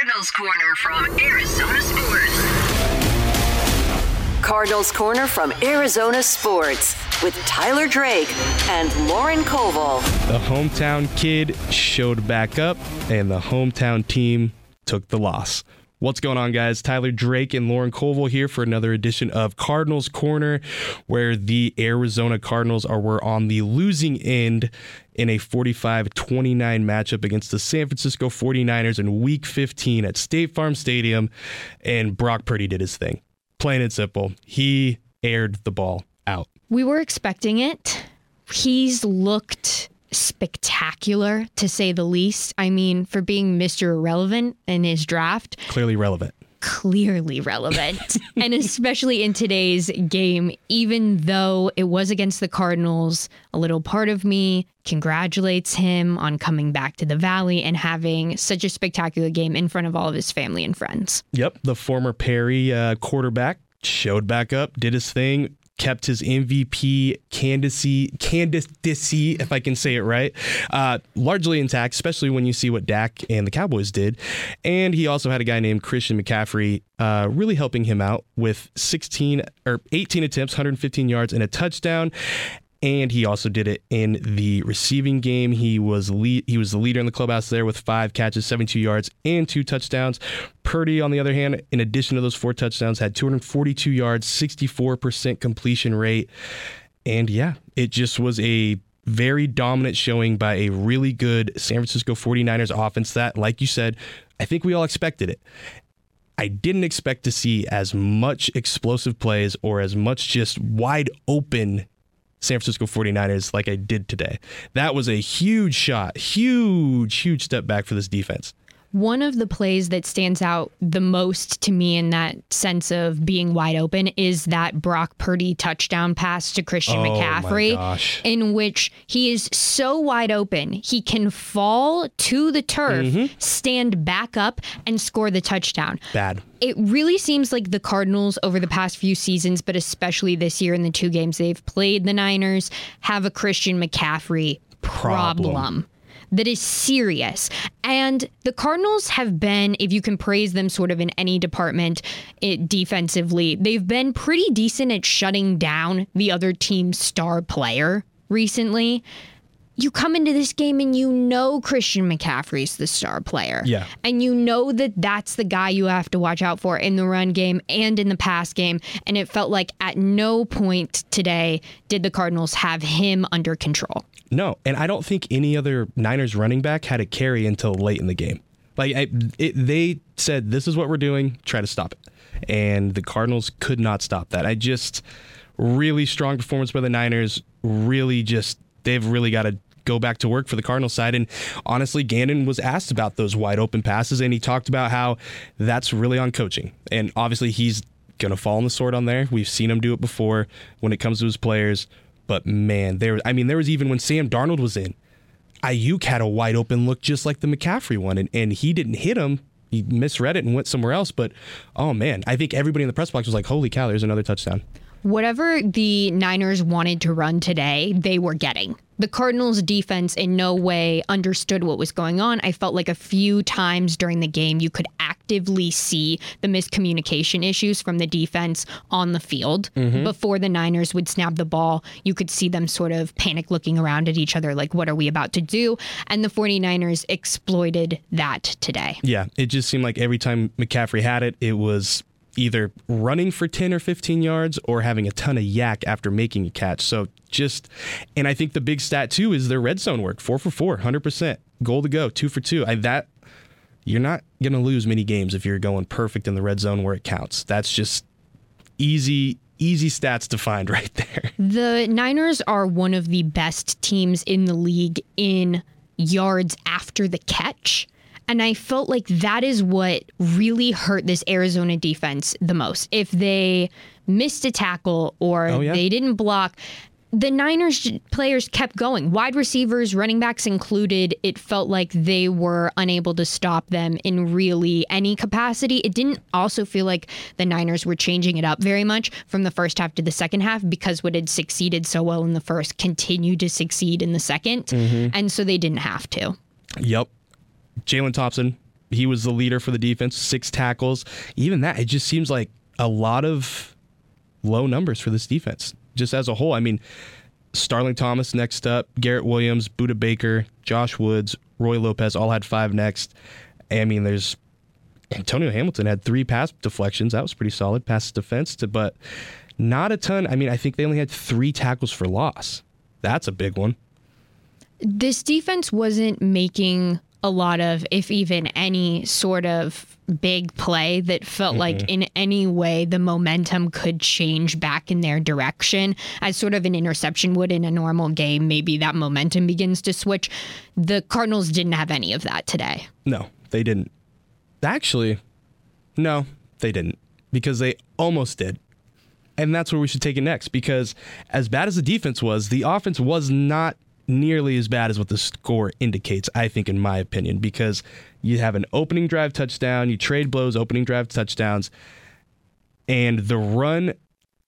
Cardinals Corner from Arizona Sports. Cardinals Corner from Arizona Sports with Tyler Drake and Lauren Koval. The hometown kid showed back up, and the hometown team took the loss. What's going on, guys? Tyler Drake and Lauren Koval here for another edition of Cardinals Corner, where the Arizona Cardinals are were on the losing end in a 45 29 matchup against the San Francisco 49ers in week 15 at State Farm Stadium. And Brock Purdy did his thing. Plain and simple. He aired the ball out. We were expecting it. He's looked spectacular to say the least. I mean, for being Mr. Irrelevant in his draft, Clearly relevant. Clearly relevant. and especially in today's game, even though it was against the Cardinals, a little part of me congratulates him on coming back to the Valley and having such a spectacular game in front of all of his family and friends. Yep, the former Perry uh, quarterback showed back up, did his thing, kept his MVP candidacy, candidacy, if I can say it right, uh, largely intact, especially when you see what Dak and the Cowboys did. And he also had a guy named Christian McCaffrey uh, really helping him out with 16 or 18 attempts, 115 yards, and a touchdown and he also did it in the receiving game. He was lead, he was the leader in the clubhouse there with five catches, 72 yards, and two touchdowns. Purdy, on the other hand, in addition to those four touchdowns, had 242 yards, 64% completion rate, and yeah, it just was a very dominant showing by a really good San Francisco 49ers offense that, like you said, I think we all expected it. I didn't expect to see as much explosive plays or as much just wide open San Francisco 49ers like I did today. That was a huge shot, huge, huge step back for this defense. One of the plays that stands out the most to me in that sense of being wide open is that Brock Purdy touchdown pass to Christian Oh, McCaffrey, in which he is so wide open, he can fall to the turf, Mm-hmm. stand back up, and score the touchdown. Bad. It really seems like the Cardinals over the past few seasons, but especially this year in the two games they've played the Niners, have a Christian McCaffrey problem. Problem. That is serious. And the Cardinals have been, if you can praise them sort of in any department it, defensively, they've been pretty decent at shutting down the other team's star player recently. You come into this game and you know Christian McCaffrey's the star player. Yeah. And you know that that's the guy you have to watch out for in the run game and in the pass game. And it felt like at no point today did the Cardinals have him under control. No, and I don't think any other Niners running back had a carry until late in the game. Like I, it, they said, "This is what we're doing. Try to stop it," and the Cardinals could not stop that. I just really strong performance by the Niners. Really, just they've really got to go back to work for the Cardinals side. And honestly, Gannon was asked about those wide open passes, and he talked about how that's really on coaching. And obviously, he's going to fall on the sword on there. We've seen him do it before when it comes to his players. But man, there I mean, there was even when Sam Darnold was in, Aiyuk had a wide open look just like the McCaffrey one, and, and he didn't hit him. He misread it and went somewhere else. But oh man, I think everybody in the press box was like, "Holy cow, there's another touchdown." Whatever the Niners wanted to run today, they were getting. The Cardinals defense in no way understood what was going on. I felt like a few times during the game you could actively see the miscommunication issues from the defense on the field. Mm-hmm. Before the Niners would snap the ball, you could see them sort of panic looking around at each other like what are we about to do? And the 49ers exploited that today. Yeah, it just seemed like every time McCaffrey had it, it was either running for 10 or 15 yards or having a ton of YAC after making a catch. So just, and I think the big stat too is their red zone work four for four, 100%. Goal to go, two for two. I, that, you're not going to lose many games if you're going perfect in the red zone where it counts. That's just easy, easy stats to find right there. The Niners are one of the best teams in the league in yards after the catch. And I felt like that is what really hurt this Arizona defense the most. If they missed a tackle or Oh, yeah. they didn't block, the Niners players kept going. Wide receivers, running backs included, it felt like they were unable to stop them in really any capacity. It didn't also feel like the Niners were changing it up very much from the first half to the second half because what had succeeded so well in the first continued to succeed in the 2nd mm-hmm. And so they didn't have to. Yep. Jalen Thompson, he was the leader for the defense, six tackles. Even that, it just seems like a lot of low numbers for this defense, just as a whole. I mean, Starling Thomas next up, Garrett Williams, Budda Baker, Josh Woods, Roy Lopez all had five next. I mean, there's Antonio Hamilton had three pass deflections. That was pretty solid pass defense, to, but not a ton. I mean, I think they only had three tackles for loss. That's a big one. This defense wasn't making a lot of, if even any, sort of big play that felt like mm-hmm. in any way the momentum could change back in their direction. As sort of an interception would in a normal game maybe that momentum begins to switch. The cardinals didn't have any of that today. No, they didn't. Actually, no, they didn't. Because they almost did. And that's where we should take it next. Because as bad as the defense was, the offense was not nearly as bad as what the score indicates, I think, in my opinion, because you have an opening drive touchdown, you trade blows, opening drive touchdowns, and the run,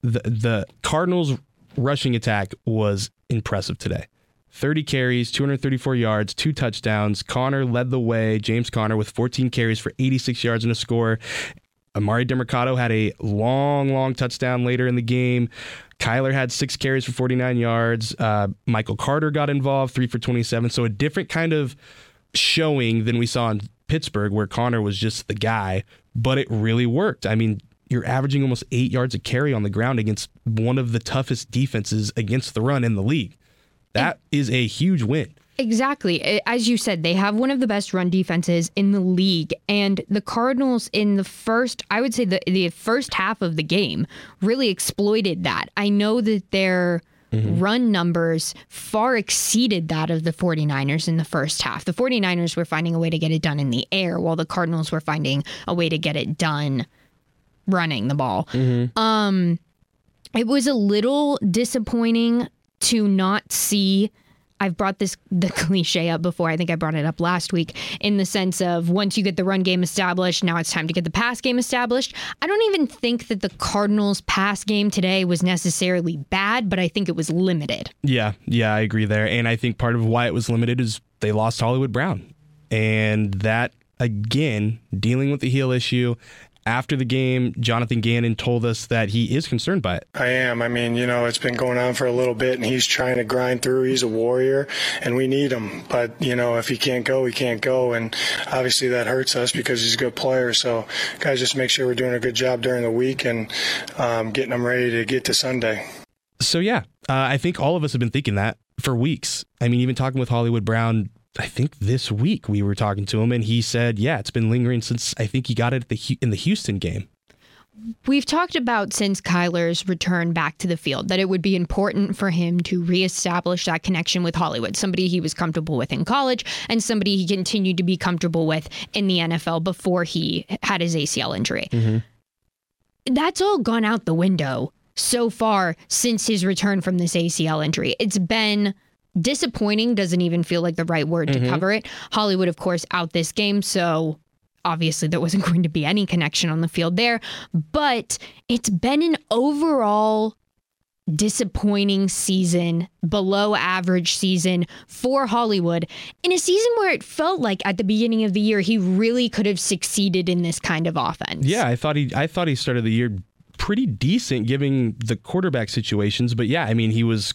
the, the Cardinals' rushing attack was impressive today. 30 carries, 234 yards, two touchdowns. Conner led the way. James Conner with 14 carries for 86 yards and a score. Emari Demercado had a long, long touchdown later in the game. Kyler had six carries for 49 yards. Uh, Michael Carter got involved, three for 27. So a different kind of showing than we saw in Pittsburgh, where Conner was just the guy, but it really worked. I mean, you're averaging almost eight yards a carry on the ground against one of the toughest defenses against the run in the league. That is a huge win. Exactly. As you said, they have one of the best run defenses in the league. And the Cardinals, in the first, I would say the, the first half of the game, really exploited that. I know that their run numbers far exceeded that of the 49ers in the first half. The 49ers were finding a way to get it done in the air, while the Cardinals were finding a way to get it done running the ball. Um, it was a little disappointing to not see I've brought this the cliche up before. I think I brought it up last week in the sense of once you get the run game established, now it's time to get the pass game established. I don't even think that the Cardinals pass game today was necessarily bad, but I think it was limited. Yeah, yeah, I agree there. And I think part of why it was limited is they lost Hollywood Brown. And that, again, dealing with the heel issue. After the game, Jonathan Gannon told us that he is concerned by it. I am. I mean, you know, it's been going on for a little bit, and he's trying to grind through. He's a warrior, and we need him. But, you know, if he can't go, he can't go. And obviously that hurts us because he's a good player. So, guys, just make sure we're doing a good job during the week and um, getting him ready to get to Sunday. So, yeah, uh, I think all of us have been thinking that for weeks. I mean, even talking with Hollywood Brown, I think this week we were talking to him, and he said, yeah, it's been lingering since I think he got it at the in the Houston game. We've talked about since Kyler's return back to the field that it would be important for him to reestablish that connection with Hollywood, somebody he was comfortable with in college and somebody he continued to be comfortable with in the NFL before he had his ACL injury. Mm-hmm. That's all gone out the window so far since his return from this ACL injury. It's been disappointing, doesn't even feel like the right word to mm-hmm. cover it. Hollywood, of course, out this game, so obviously there wasn't going to be any connection on the field there, but it's been an overall disappointing season, below average season for Hollywood in a season where it felt like at the beginning of the year he really could have succeeded in this kind of offense. Yeah, I thought he I thought he started the year pretty decent given the quarterback situations, but yeah, I mean he was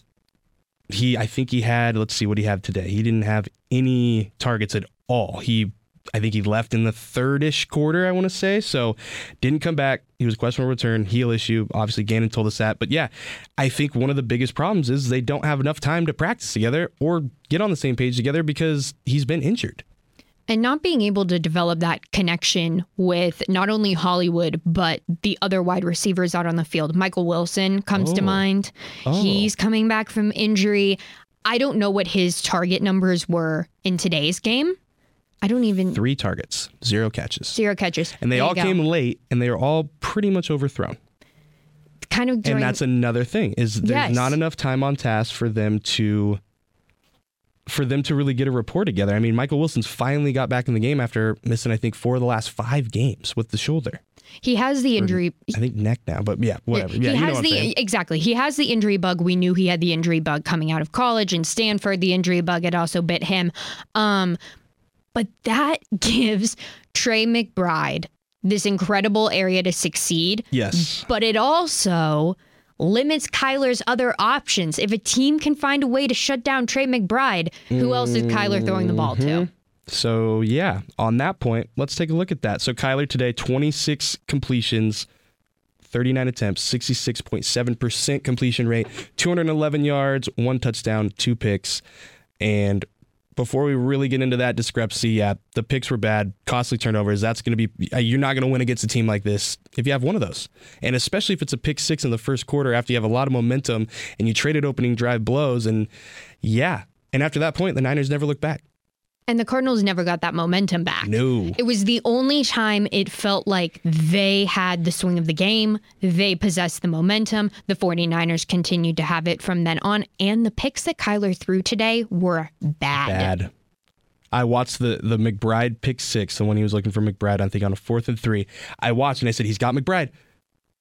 he I think he had let's see what he had today. He didn't have any targets at all. He I think he left in the third-ish quarter, I want to say. So didn't come back. He was questionable return, heel issue. Obviously, Gannon told us that. But yeah, I think one of the biggest problems is they don't have enough time to practice together or get on the same page together because he's been injured. And not being able to develop that connection with not only Hollywood but the other wide receivers out on the field. Michael Wilson comes to Oh. mind. Oh. He's coming back from injury. I don't know what his target numbers were in today's game. I don't even Three targets, zero catches. zero catches. And they There all came late and they were all pretty much overthrown. kind of during, and that's another thing is there's Yes. not enough time on task for them to for them to really get a rapport together. I mean, Michael Wilson's finally got back in the game after missing I think four of the last five games with the shoulder. he has the injury. I think neck now, but yeah, whatever. Yeah, he you know has the exactly. He has the injury bug. We knew he had the injury bug coming out of college and Stanford. The injury bug had also bit him. Um, But that gives Trey McBride this incredible area to succeed. Yes. But it also limits Kyler's other options. If a team can find a way to shut down Trey McBride, who else is Kyler throwing the ball to? Mm-hmm. So yeah, on that point, let's take a look at that. So Kyler today, 26 completions, 39 attempts, 66.7% completion rate, 211 yards, one touchdown, two picks. And before we really get into that discrepancy, yeah, the picks were bad, costly turnovers. That's going to be, uh, you're not going to win against a team like this if you have one of those. And especially if it's a pick six in the first quarter after you have a lot of momentum and you traded opening drive blows. And yeah. And after that point, the Niners never looked back. And the Cardinals never got that momentum back. No. It was the only time it felt like they had the swing of the game. They possessed the momentum. The 49ers continued to have it from then on. And the picks that Kyler threw today were bad. bad. I watched the the McBride pick six, the one he was looking for McBride, I think on a fourth and three. I watched and I said, he's got McBride.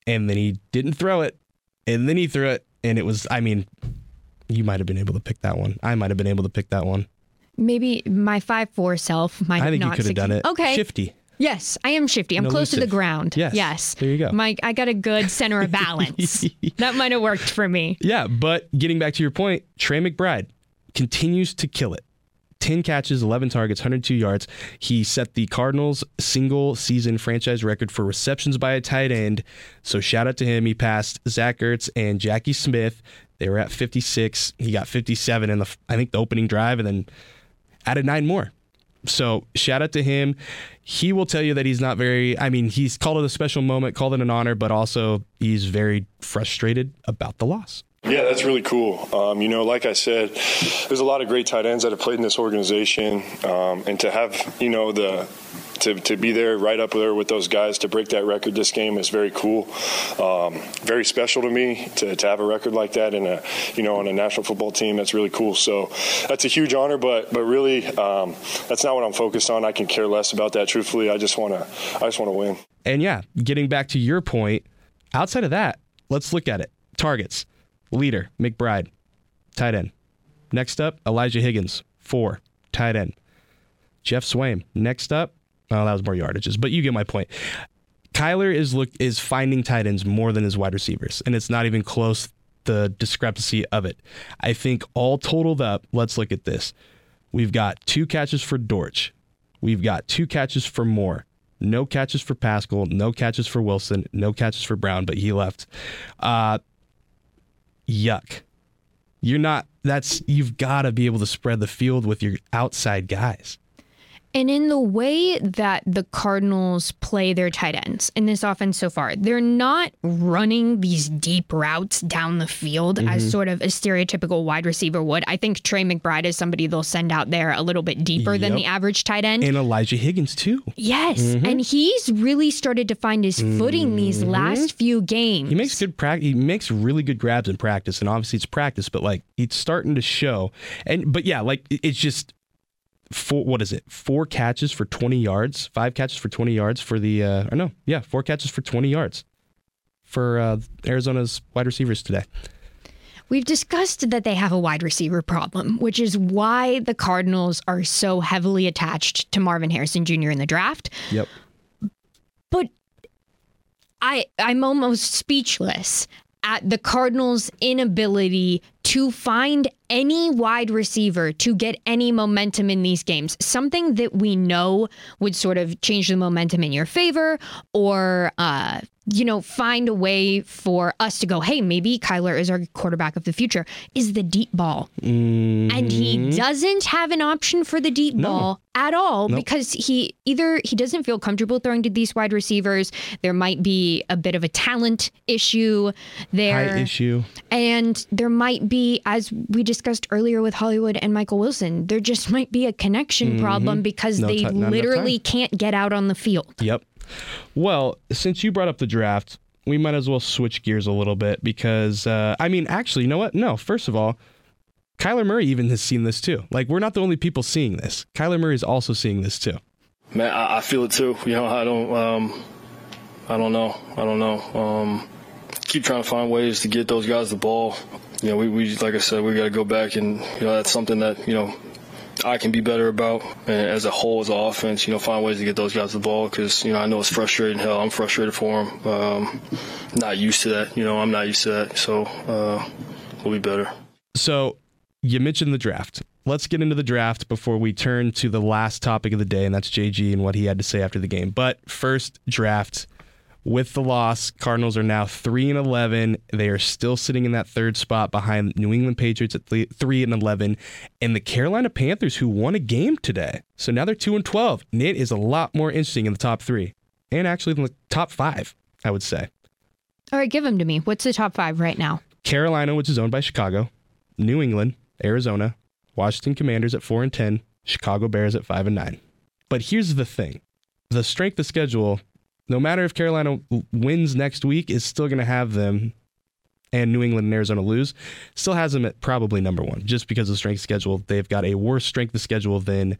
And then he didn't throw it. And then he threw it. And it was, I mean, you might have been able to pick that one. I might have been able to pick that one. Maybe my five four self might I think you not could have done it. Okay. Shifty. Yes, I am shifty. I'm close to the ground. Yes. Yes. There you go. Mike, I got a good center of balance. that might have worked for me. Yeah, but getting back to your point, Trey McBride continues to kill it. 10 catches, 11 targets, 102 yards. He set the Cardinals single season franchise record for receptions by a tight end. So shout out to him. He passed Zach Ertz and Jackie Smith. They were at 56. He got 57 in the I think the opening drive and then added nine more. So shout out to him. He will tell you that he's not very I mean, he's called it a special moment, called it an honor, but also he's very frustrated about the loss. Yeah, that's really cool. Um, you know, like I said, there's a lot of great tight ends that have played in this organization, um, and to have you know the to, to be there right up there with those guys to break that record this game is very cool, um, very special to me to, to have a record like that in a you know on a national football team. That's really cool. So that's a huge honor, but but really um, that's not what I'm focused on. I can care less about that. Truthfully, I just want to I just want to win. And yeah, getting back to your point, outside of that, let's look at it. Targets. Leader, McBride, tight end. Next up, Elijah Higgins, four, tight end. Geoff Swaim. Next up, oh, that was more yardages, but you get my point. Kyler is look is finding tight ends more than his wide receivers, and it's not even close the discrepancy of it. I think all totaled up, let's look at this. We've got two catches for Dortch. We've got two catches for Moore. No catches for Pascal. No catches for Wilson. No catches for Brown, but he left. Uh, yuck. You're not, that's, you've got to be able to spread the field with your outside guys. And in the way that the Cardinals play their tight ends in this offense so far, they're not running these deep routes down the field Mm-hmm. as sort of a stereotypical wide receiver would. I think Trey McBride is somebody they'll send out there a little bit deeper than the average tight end. And Elijah Higgins, too. yes. Mm-hmm. And he's really started to find his footing these last few games. He makes good practice. He makes really good grabs in practice, and obviously it's practice, but like it's starting to show. And but yeah, like it's just four. What is it? Four catches for twenty yards. Five catches for twenty yards for the. Uh, or no, yeah, four catches for twenty yards for uh, Arizona's wide receivers today. We've discussed that they have a wide receiver problem, which is why the Cardinals are so heavily attached to Marvin Harrison Jr. in the draft. Yep. But I I'm almost speechless at the Cardinals' inability to find any wide receiver to get any momentum in these games. Something that we know would sort of change the momentum in your favor or uh you know, find a way for us to go, hey, maybe Kyler is our quarterback of the future, is the deep ball. And he doesn't have an option for the deep ball at all because he either he doesn't feel comfortable throwing to these wide receivers. There might be a bit of a talent issue there. High issue. And there might be, as we discussed earlier with Hollywood and Michael Wilson, there just might be a connection problem because Mm-hmm. No they ti- not enough literally can't get out on the field. Yep. Well, since you brought up the draft, we might as well switch gears a little bit because, uh, I mean, actually, you know what? No, first of all, Kyler Murray even has seen this too. Like, we're not the only people seeing this. Kyler Murray is also seeing this too. Man, I, I feel it too. You know, I don't, um, I don't know. I don't know. Um, keep trying to find ways to get those guys the ball. You know, we, we like I said, we got to go back and you know that's something that you know I can be better about and as a whole as an offense. You know, find ways to get those guys the ball because you know I know it's frustrating. Hell, I'm frustrated for them. Um, not used to that. You know, I'm not used to that. So uh, we'll be better. So you mentioned the draft. Let's get into the draft before we turn to the last topic of the day, and that's JG and what he had to say after the game. But first, draft. With the loss, Cardinals are now three and eleven. They are still sitting in that third spot behind New England Patriots at three and eleven, and the Carolina Panthers, who won a game today. So now they're two and twelve. And it is a lot more interesting in the top three, and actually in the top five, I would say. All right, give them to me. What's the top five right now? Carolina, which is owned by Chicago, New England, Arizona, Washington Commanders at four and ten, Chicago Bears at five and nine. But here's the thing: the strength of schedule no matter if Carolina wins next week, is still going to have them and New England and Arizona lose, still has them at probably number one just because of strength schedule. They've got a worse strength of schedule than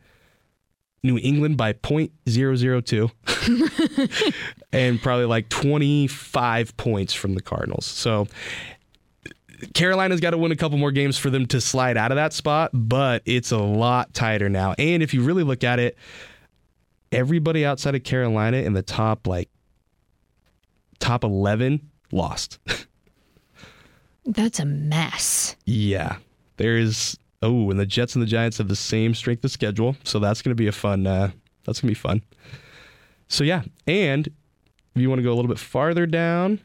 New England by 0.002 and probably like 25 points from the Cardinals. So Carolina's got to win a couple more games for them to slide out of that spot, but it's a lot tighter now. And if you really look at it, everybody outside of Carolina in the top like top 11 lost. That's a mess. Yeah. There's oh, and the Jets and the Giants have the same strength of schedule, so that's going to be a fun uh that's going to be fun. So yeah, and if you want to go a little bit farther down,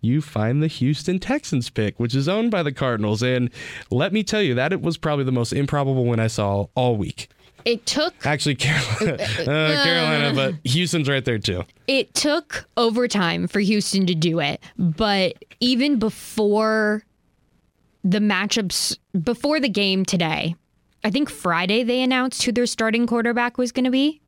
you find the Houston Texans pick, which is owned by the Cardinals. And let me tell you, that it was probably the most improbable win I saw all week. It took actually Carolina, uh, Carolina, but Houston's right there too. It took overtime for Houston to do it, but even before the matchups, before the game today, I think Friday they announced who their starting quarterback was going to be,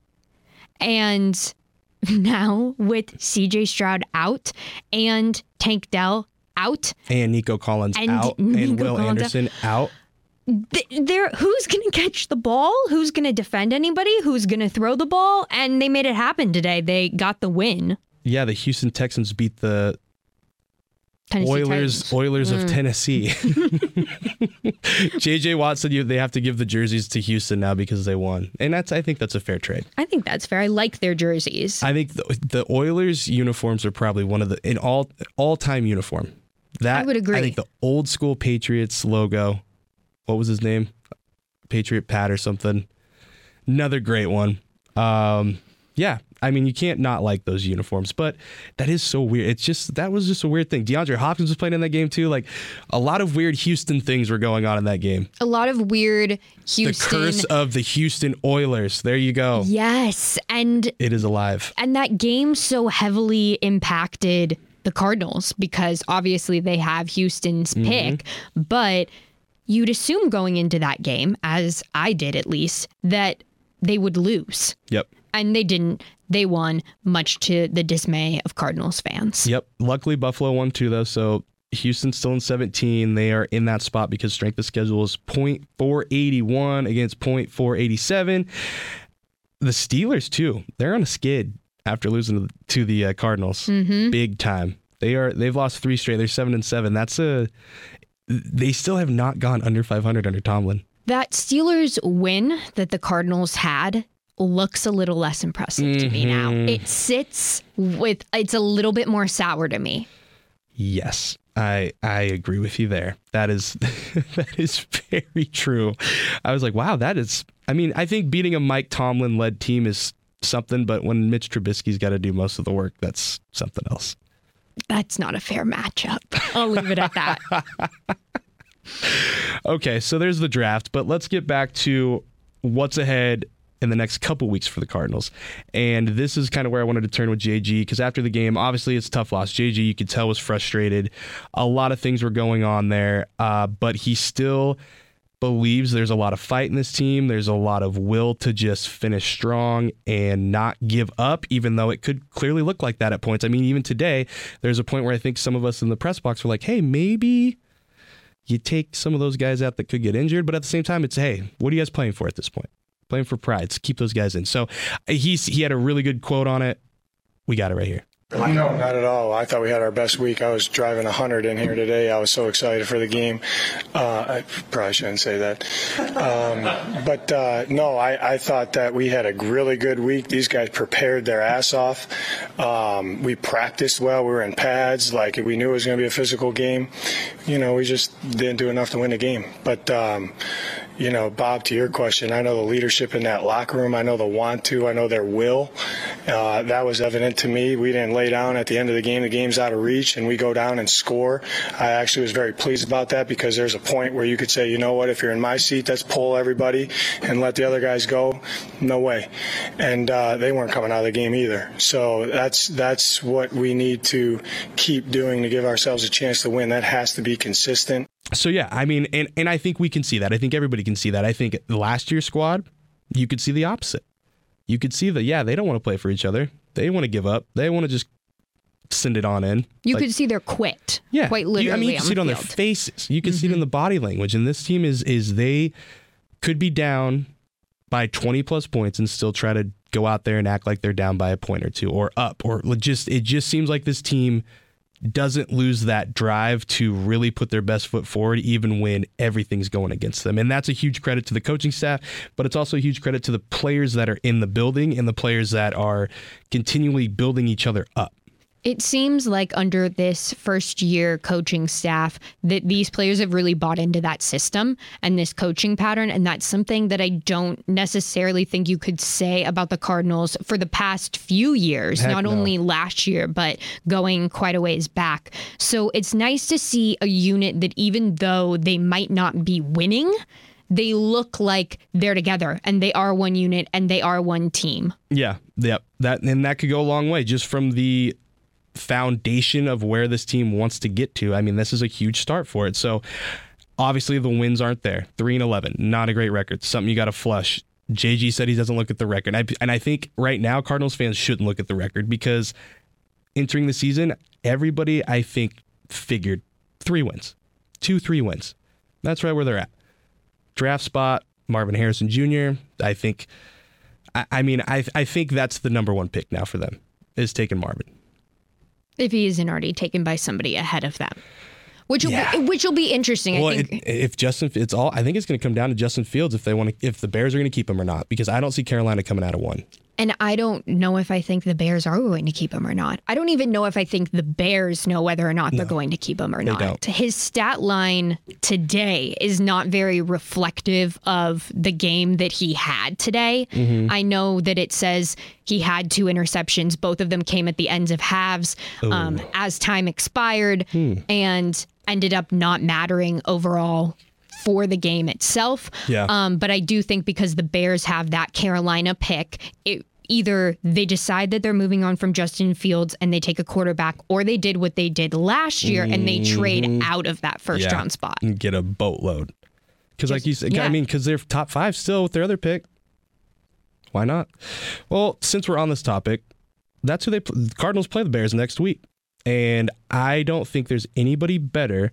and now with C.J. Stroud out and Tank Dell out and Nico Collins and out Nico and Will Collins Anderson out there who's going to catch the ball who's going to defend anybody who's going to throw the ball and they made it happen today they got the win yeah the houston texans beat the Tennessee Oilers, Titans. Oilers mm. of Tennessee. JJ Watt said you they have to give the jerseys to Houston now because they won, and that's I think that's a fair trade. I think that's fair. I like their jerseys. I think the, the Oilers uniforms are probably one of the in all all time uniform. That I would agree. I think the old school Patriots logo what was his name? Patriot Pat or something. Another great one. Um, yeah, I mean, you can't not like those uniforms, but that is so weird. It's just that was just a weird thing. DeAndre Hopkins was playing in that game too. Like a lot of weird Houston things were going on in that game. A lot of weird Houston. The curse of the Houston Oilers. There you go. Yes, and it is alive. And that game so heavily impacted the Cardinals because obviously they have Houston's mm-hmm. pick, but you'd assume going into that game, as I did at least, that they would lose. Yep. And they didn't. They won, much to the dismay of Cardinals fans. Yep. Luckily, Buffalo won too, though. So Houston's still in 17. They are in that spot because strength of schedule is 0.481 against 0.487. The Steelers, too, they're on a skid after losing to the uh, Cardinals. Mm-hmm. Big time. They are they've lost three straight. They're seven and seven. That's a they still have not gone under 500 under Tomlin. That Steelers win that the Cardinals had looks a little less impressive mm-hmm. to me now. Mm-hmm. It sits with it's a little bit more sour to me. Yes. I I agree with you there. That is that is very true. I was like, wow, that is I mean, I think beating a Mike Tomlin led team is something, but when Mitch Trubisky's got to do most of the work, that's something else that's not a fair matchup. I'll leave it at that. okay, so there's the draft, but let's get back to what's ahead in the next couple weeks for the Cardinals. And this is kind of where I wanted to turn with JG because after the game, obviously it's a tough loss. JG, you could tell, was frustrated. A lot of things were going on there, uh, but he still believes there's a lot of fight in this team. There's a lot of will to just finish strong and not give up, even though it could clearly look like that at points. I mean, even today, there's a point where I think some of us in the press box were like, hey, maybe you take some of those guys out that could get injured. But at the same time, it's, hey, what are you guys playing for at this point? Playing for pride. So keep those guys in. So uh, he's, he had a really good quote on it. We got it right here. No, not at all. I thought we had our best week. I was driving 100 in here today. I was so excited for the game. Uh, I probably shouldn't say that. Um, but uh, no, I, I, thought that we had a really good week. These guys prepared their ass off. Um, we practiced well. We were in pads. Like we knew it was going to be a physical game. You know, we just didn't do enough to win the game. But um, you know, Bob, to your question, I know the leadership in that locker room. I know the want to. I know their will. Uh, that was evident to me. We didn't lay down at the end of the game. The game's out of reach, and we go down and score. I actually was very pleased about that because there's a point where you could say, you know what, if you're in my seat, let's pull everybody and let the other guys go. No way. And uh, they weren't coming out of the game either. So that's that's what we need to keep doing to give ourselves a chance to win. That has to be consistent. So yeah, I mean, and and I think we can see that. I think everybody can see that. I think last year's squad, you could see the opposite. You could see that yeah, they don't want to play for each other. They want to give up. They want to just send it on in. You like, could see their quit. Yeah, quite literally. You, I mean, you can see it on field. their faces. You can mm-hmm. see it in the body language. And this team is is they could be down by 20 plus points and still try to go out there and act like they're down by a point or two or up or just it just seems like this team doesn't lose that drive to really put their best foot forward, even when everything's going against them. And that's a huge credit to the coaching staff, but it's also a huge credit to the players that are in the building and the players that are continually building each other up. It seems like under this first year coaching staff that these players have really bought into that system and this coaching pattern. And that's something that I don't necessarily think you could say about the Cardinals for the past few years, Heck not no. only last year, but going quite a ways back. So it's nice to see a unit that even though they might not be winning, they look like they're together and they are one unit and they are one team. Yeah, yeah, that and that could go a long way just from the foundation of where this team wants to get to. I mean, this is a huge start for it. So obviously the wins aren't there. 3 and 11, not a great record. Something you got to flush. JG said he doesn't look at the record. And I, and I think right now Cardinals fans shouldn't look at the record because entering the season, everybody I think figured 3 wins. 2 3 wins. That's right where they're at. Draft spot, Marvin Harrison Jr. I think I, I mean I I think that's the number 1 pick now for them. Is taking Marvin if he isn't already taken by somebody ahead of them. Which will yeah. be, which will be interesting. Well, I think. It, if Justin, it's all. I think it's going to come down to Justin Fields if they want to, if the Bears are going to keep him or not, because I don't see Carolina coming out of one. And I don't know if I think the Bears are going to keep him or not. I don't even know if I think the Bears know whether or not they're going to keep him or not. Don't. His stat line today is not very reflective of the game that he had today. Mm-hmm. I know that it says he had two interceptions. Both of them came at the ends of halves um, as time expired hmm. and ended up not mattering overall for the game itself. Yeah. Um, but I do think because the Bears have that Carolina pick, it either they decide that they're moving on from Justin Fields and they take a quarterback, or they did what they did last year mm-hmm. and they trade mm-hmm. out of that first yeah. round spot and get a boatload. Because, like you said, yeah. I mean, because they're top five still with their other pick. Why not? Well, since we're on this topic, that's who they the Cardinals play the Bears next week, and I don't think there's anybody better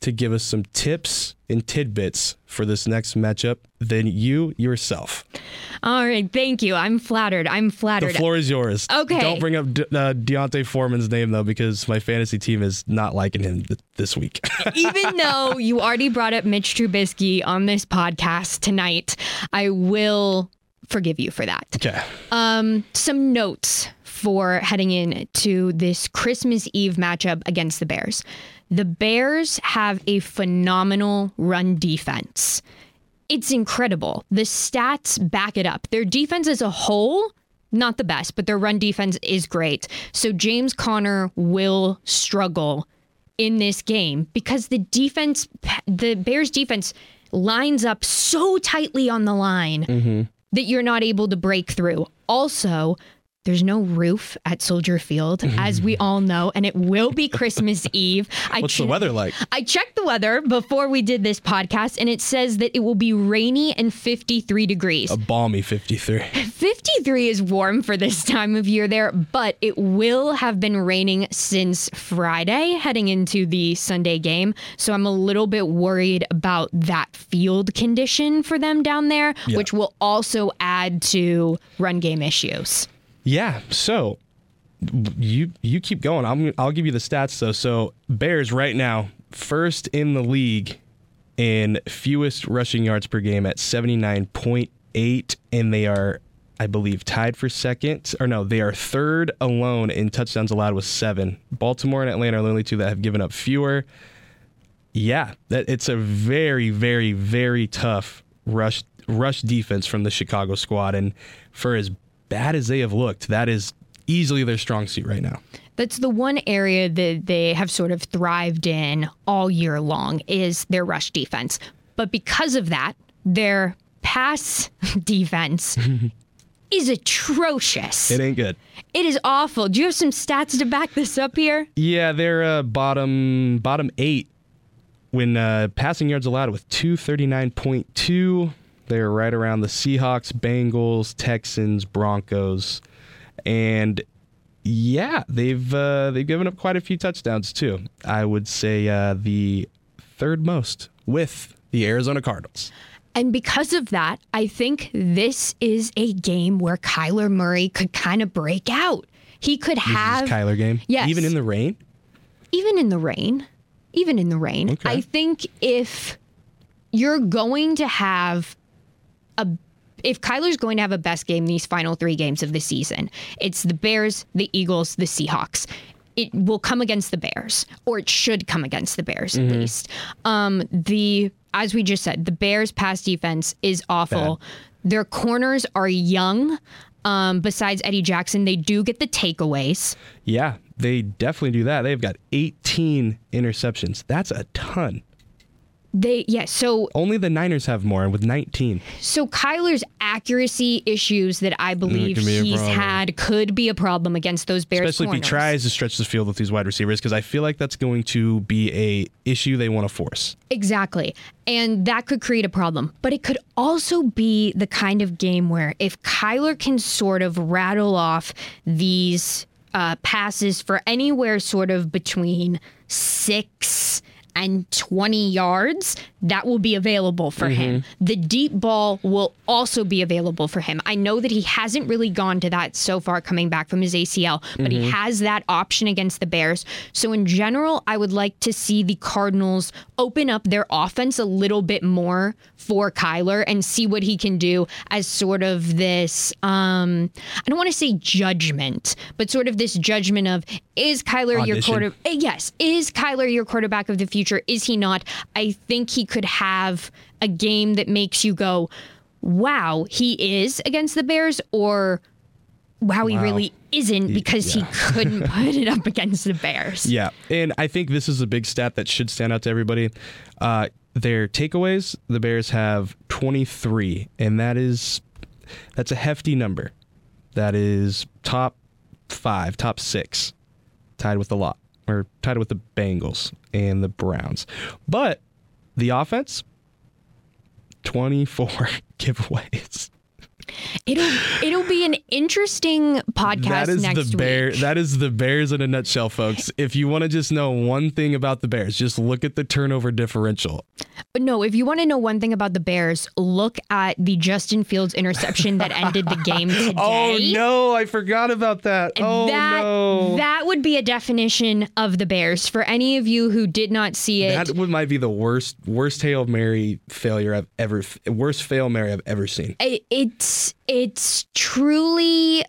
to give us some tips and tidbits for this next matchup than you yourself. All right, thank you. I'm flattered. I'm flattered. The floor is yours. Okay. Don't bring up De- uh, D'Onta Foreman's name though, because my fantasy team is not liking him th- this week. Even though you already brought up Mitch Trubisky on this podcast tonight, I will forgive you for that. Okay. Um, some notes for heading into this Christmas Eve matchup against the Bears. The Bears have a phenomenal run defense. It's incredible. The stats back it up. Their defense as a whole, not the best, but their run defense is great. So James Conner will struggle in this game because the defense, the Bears defense lines up so tightly on the line mm-hmm. that you're not able to break through. Also, there's no roof at Soldier Field, mm-hmm. as we all know, and it will be Christmas Eve. I What's che- the weather like? I checked the weather before we did this podcast, and it says that it will be rainy and 53 degrees. A balmy 53. 53 is warm for this time of year there, but it will have been raining since Friday heading into the Sunday game. So I'm a little bit worried about that field condition for them down there, yeah. which will also add to run game issues. Yeah. So You you keep going. I'm I'll give you the stats though. So Bears right now first in the league in fewest rushing yards per game at 79.8 and they are I believe tied for second or no, they are third alone in touchdowns allowed with 7. Baltimore and Atlanta are the only two that have given up fewer. Yeah, that it's a very very very tough rush rush defense from the Chicago squad and for as bad as they have looked, that is easily their strong suit right now. That's the one area that they have sort of thrived in all year long is their rush defense. But because of that, their pass defense is atrocious. It ain't good. It is awful. Do you have some stats to back this up here? Yeah, they're uh, bottom bottom eight when uh, passing yards allowed with 239.2 they're right around the Seahawks, Bengals, Texans, Broncos, and yeah, they've uh, they've given up quite a few touchdowns too. I would say uh, the third most with the Arizona Cardinals. And because of that, I think this is a game where Kyler Murray could kind of break out. He could have this is Kyler game. Yes. even in the rain. even in the rain, even in the rain, Okay. I think if you're going to have a if Kyler's going to have a best game these final three games of the season, it's the Bears, the Eagles, the Seahawks. It will come against the Bears, or it should come against the Bears at least. Um, the as we just said, the Bears' pass defense is awful. Their corners are young. Um, besides Eddie Jackson, they do get the takeaways. Yeah, they definitely do that. They've got 18 interceptions. That's a ton. They yeah. So Only the Niners have more with 19. So Kyler's accuracy issues that I believe be he's had could be a problem against those Bears Especially if he tries to stretch the field with these wide receivers, because I feel like that's going to be a issue they want to force. Exactly. And that could create a problem. But it could also be the kind of game where if Kyler can sort of rattle off these uh, passes for anywhere sort of between six and 20 yards, that will be available for him. The deep ball will also be available for him. I know that he hasn't really gone to that so far coming back from his ACL, but he has that option against the Bears. So, in general, I would like to see the Cardinals open up their offense a little bit more for Kyler and see what he can do as sort of this, um, I don't want to say judgment, but sort of this judgment of is Kyler your Audition. quarter? eh, Yes. Is Kyler your quarterback of the future? Is he not? I think he could have a game that makes you go, wow, he is against the Bears, or wow, he really isn't because he couldn't put it up against the Bears. Yeah, and I think this is a big stat that should stand out to everybody. Uh, their takeaways, the Bears have 23, and that is that's a hefty number. That is top five, top six, tied with a lot, or tied with the Bengals and the Browns. But the offense, 24 giveaways. It'll it'll be an interesting podcast That is next the bear. week. That is the Bears in a nutshell, folks. If you want to just know one thing about the Bears, just look at the turnover differential. No, if you want to know one thing about the Bears, look at the Justin Fields interception that ended the game today. Oh no, I forgot about that. Oh that no. that would be a definition of the Bears for any of you who did not see it. that would might be the worst worst hail mary failure I've ever worst fail mary I've ever seen. I- it's it's truly.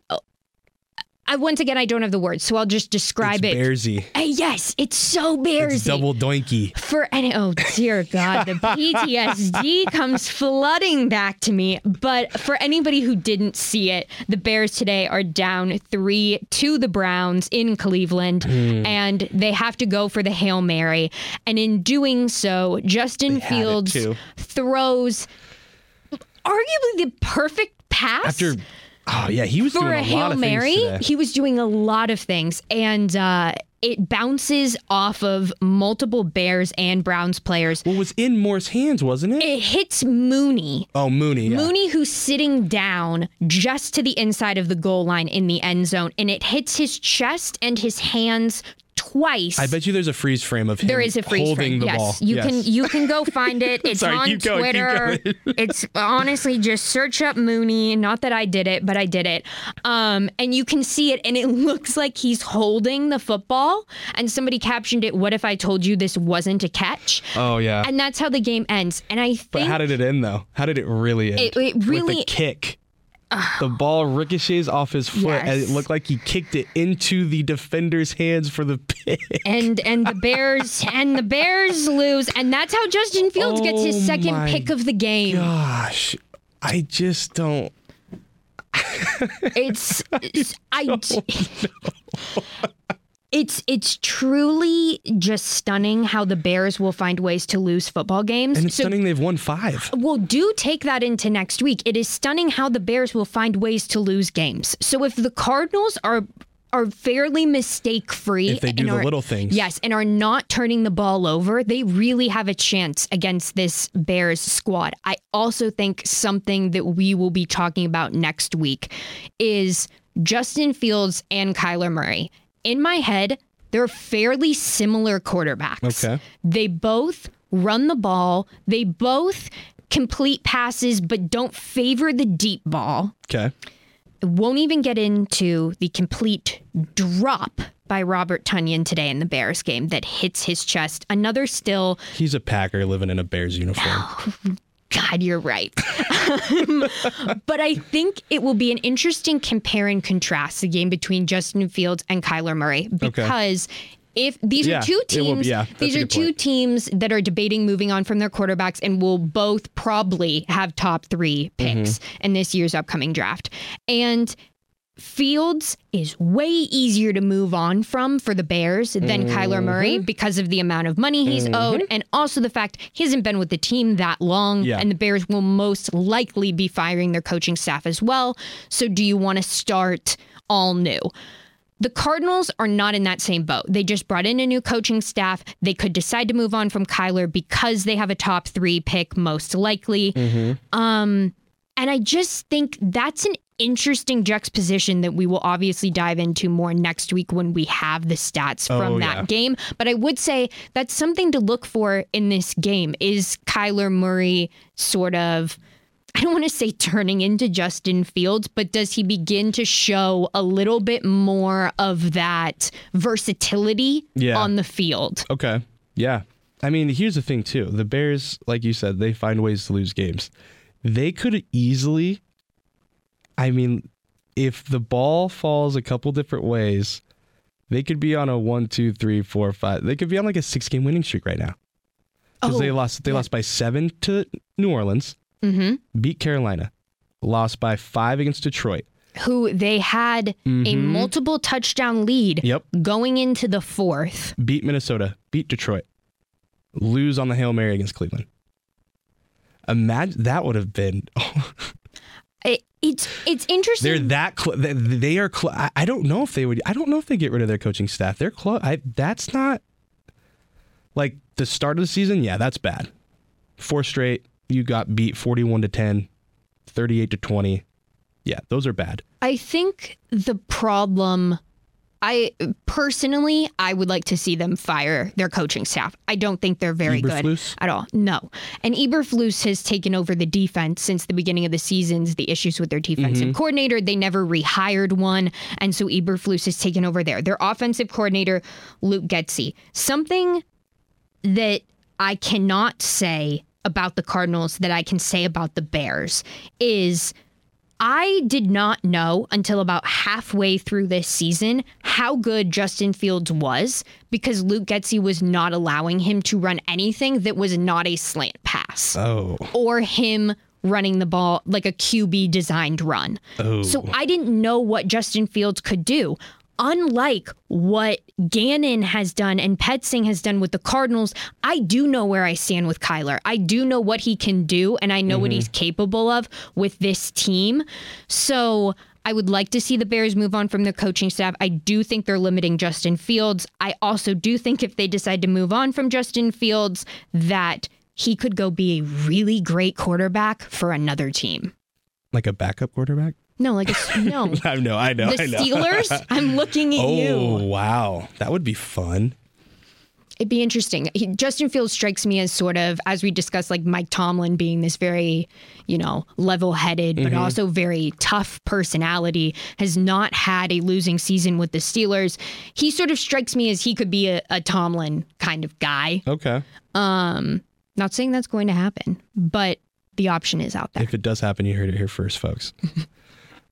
I once again I don't have the words, so I'll just describe It's it. Bearsy. Uh, yes, it's so Bearsy. It's double doinky. for any oh dear god the ptsd comes flooding back to me but for anybody who didn't see it the bears today are down three to the browns in cleveland Hmm. and they have to go for the hail mary and in doing so justin it, fields throws arguably the perfect pass After Oh yeah, he was for doing a Hail lot of Mary, he was doing a lot of things, and uh, it bounces off of multiple Bears and Browns players. Well, it was in Moore's hands, wasn't it? It hits Mooney. oh, Mooney. Yeah. Mooney, who's sitting down just to the inside of the goal line in the end zone, and it hits his chest and his hands twice. I bet you there's a freeze frame of him There is a freeze holding frame. the yes, ball. you Yes. can you can go find it. It's Sorry, on going, Twitter. it's honestly just search up Mooney. Not that I did it, but I did it. Um, and you can see it, and it looks like he's holding the football. And somebody captioned it. What if I told you this wasn't a catch? Oh yeah. And that's how the game ends. And I think but how did it end though? How did it really end? It- it With really- the kick. The ball ricochets off his foot, and it looked like he kicked it into the defender's hands for the pick. and and the Bears and the Bears lose, and that's how Justin Fields gets his Oh second pick of the game. Gosh, I just don't. It's, it's I. It's it's truly just stunning how the Bears will find ways to lose football games. And it's So- stunning they've won five. Well, do take that into next week. It is stunning how the Bears will find ways to lose games. So if the Cardinals are are fairly mistake free, If they do the little things. yes, and are not turning the ball over, they really have a chance against this Bears squad. I also think something that we will be talking about next week is Justin Fields and Kyler Murray. In my head, they're fairly similar quarterbacks. Okay. They both run the ball. They both complete passes, but don't favor the deep ball. Okay. Won't even get into the complete drop by Robert Tonyan today in the Bears game that hits his chest. Another still, He's a Packer living in a Bears uniform. God, you're right. Um, but I think it will be an interesting compare and contrast the game between Justin Fields and Kyler Murray because if these Yeah, are two it will teams, yeah, these are two point. teams that are debating moving on from their quarterbacks and will both probably have top three picks Mm-hmm. in this year's upcoming draft. And Fields is way easier to move on from for the Bears than Kyler Murray Mm-hmm. because of the amount of money he's owed and also the fact he hasn't been with the team that long Yeah. and the Bears will most likely be firing their coaching staff as well. So do you want to start all new? The Cardinals are not in that same boat. They just brought in a new coaching staff. They could decide to move on from Kyler because they have a top three pick, most likely. Um, and I just think that's an interesting juxtaposition that we will obviously dive into more next week when we have the stats oh, from Oh, that yeah. game. But I would say that's something to look for in this game. Is Kyler Murray sort of I don't want to say turning into Justin Fields, but does he begin to show a little bit more of that versatility Yeah. on the field? Okay. Yeah. I mean, here's the thing too. The Bears, like you said, they find ways to lose games. They could easily I mean, if the ball falls a couple different ways, they could be on a one, two, three, four, five. They could be on like a six game winning streak right now. Because Oh, they lost they lost by seven to New Orleans, Mm-hmm. beat Carolina, lost by five against Detroit. Who they had a multiple touchdown lead Mm-hmm. Yep. going into the fourth. beat Minnesota, beat Detroit, lose on the Hail Mary against Cleveland. Imagine that would have been. It, it's it's interesting. they're that close. They, they are. Cl- I, I don't know if they would. I don't know if they get rid of their coaching staff. They're close. That's not like the start of the season. Yeah, that's bad. Four straight. You got beat forty-one to 10, 38 to twenty. Yeah, those are bad. I think the problem I personally I would like to see them fire their coaching staff. I don't think they're very good at all. No. And Eberflus has taken over the defense since the beginning of the seasons, the issues with their defensive mm-hmm. coordinator, they never rehired one, and so Eberflus has taken over there. Their offensive coordinator, Luke Getsy. Something that I cannot say about the Cardinals that I can say about the Bears is I did not know until about halfway through this season how good Justin Fields was because Luke Getsy was not allowing him to run anything that was not a slant pass Oh, or him running the ball like a QB designed run. Oh. So I didn't know what Justin Fields could do. Unlike what Gannon has done and Petzing has done with the Cardinals, I do know where I stand with Kyler. I do know what he can do and I know what he's mm-hmm. capable of with this team. So I would like to see the Bears move on from their coaching staff. I do think they're limiting Justin Fields. I also do think if they decide to move on from Justin Fields, that he could go be a really great quarterback for another team. like a backup quarterback. No, like a no. I know, I know, the I know. Steelers. I'm looking at oh you. Oh wow, that would be fun. It'd be interesting. He, Justin Fields strikes me as sort of, as we discussed, like Mike Tomlin being this very, you know, level-headed but also very tough personality. Has not had a losing season with the Steelers. He sort of strikes me as he could be a, a Tomlin kind of guy. Okay, Um, Not saying that's going to happen, but the option is out there. if it does happen, you heard it here first, folks.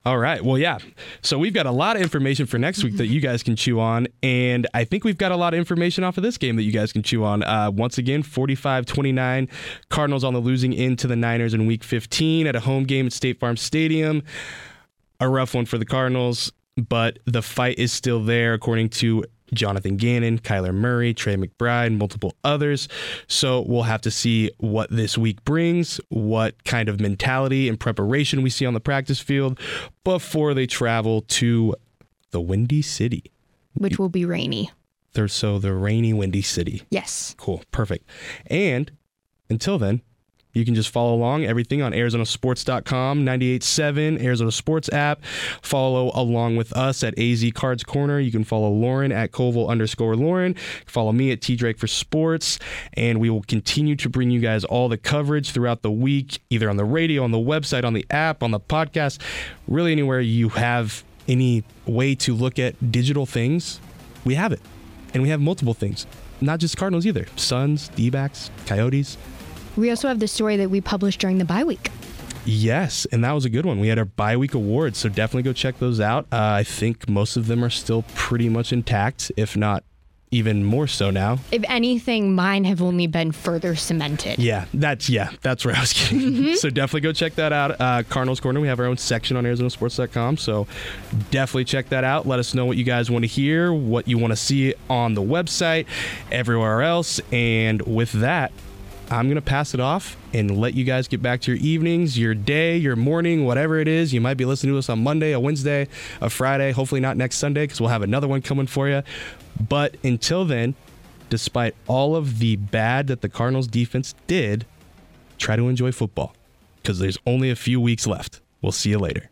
All right. Well, yeah. So we've got a lot of information for next week that you guys can chew on. And I think we've got a lot of information off of this game that you guys can chew on. Uh, once again, 45 29, Cardinals on the losing end to the Niners in week 15 at a home game at State Farm Stadium. A rough one for the Cardinals, but the fight is still there, according to Jonathan Gannon, Kyler Murray, Trey McBride, multiple others. So we'll have to see what this week brings, what kind of mentality and preparation we see on the practice field before they travel to the Windy City. which will be rainy. They're so the rainy, windy city. Yes. Cool. Perfect. And until then, you can just follow along everything on ArizonaSports.com, 98.7 Arizona Sports app. Follow along with us at AZ Cards Corner. You can follow Lauren at Koval underscore Lauren. Follow me at T Drake for Sports. And we will continue to bring you guys all the coverage throughout the week, either on the radio, on the website, on the app, on the podcast, really anywhere you have any way to look at digital things, we have it. And we have multiple things. Not just Cardinals either. Suns, D Coyotes. We also have the story that we published during the bye week. Yes, and that was a good one. We had our bye week awards, so definitely go check those out. Uh, I think most of them are still pretty much intact, if not even more so now. If anything, mine have only been further cemented. Yeah, that's yeah, that's where I was getting. So definitely go check that out. Uh, Cardinals Corner, we have our own section on ArizonaSports.com. So definitely check that out. Let us know what you guys want to hear, what you want to see on the website, everywhere else. And with that, I'm going to pass it off and let you guys get back to your evenings, your day, your morning, whatever it is. You might be listening to us on Monday, a Wednesday, a Friday, hopefully not next Sunday because we'll have another one coming for you. But until then, despite all of the bad that the Cardinals defense did, try to enjoy football because there's only a few weeks left. We'll see you later.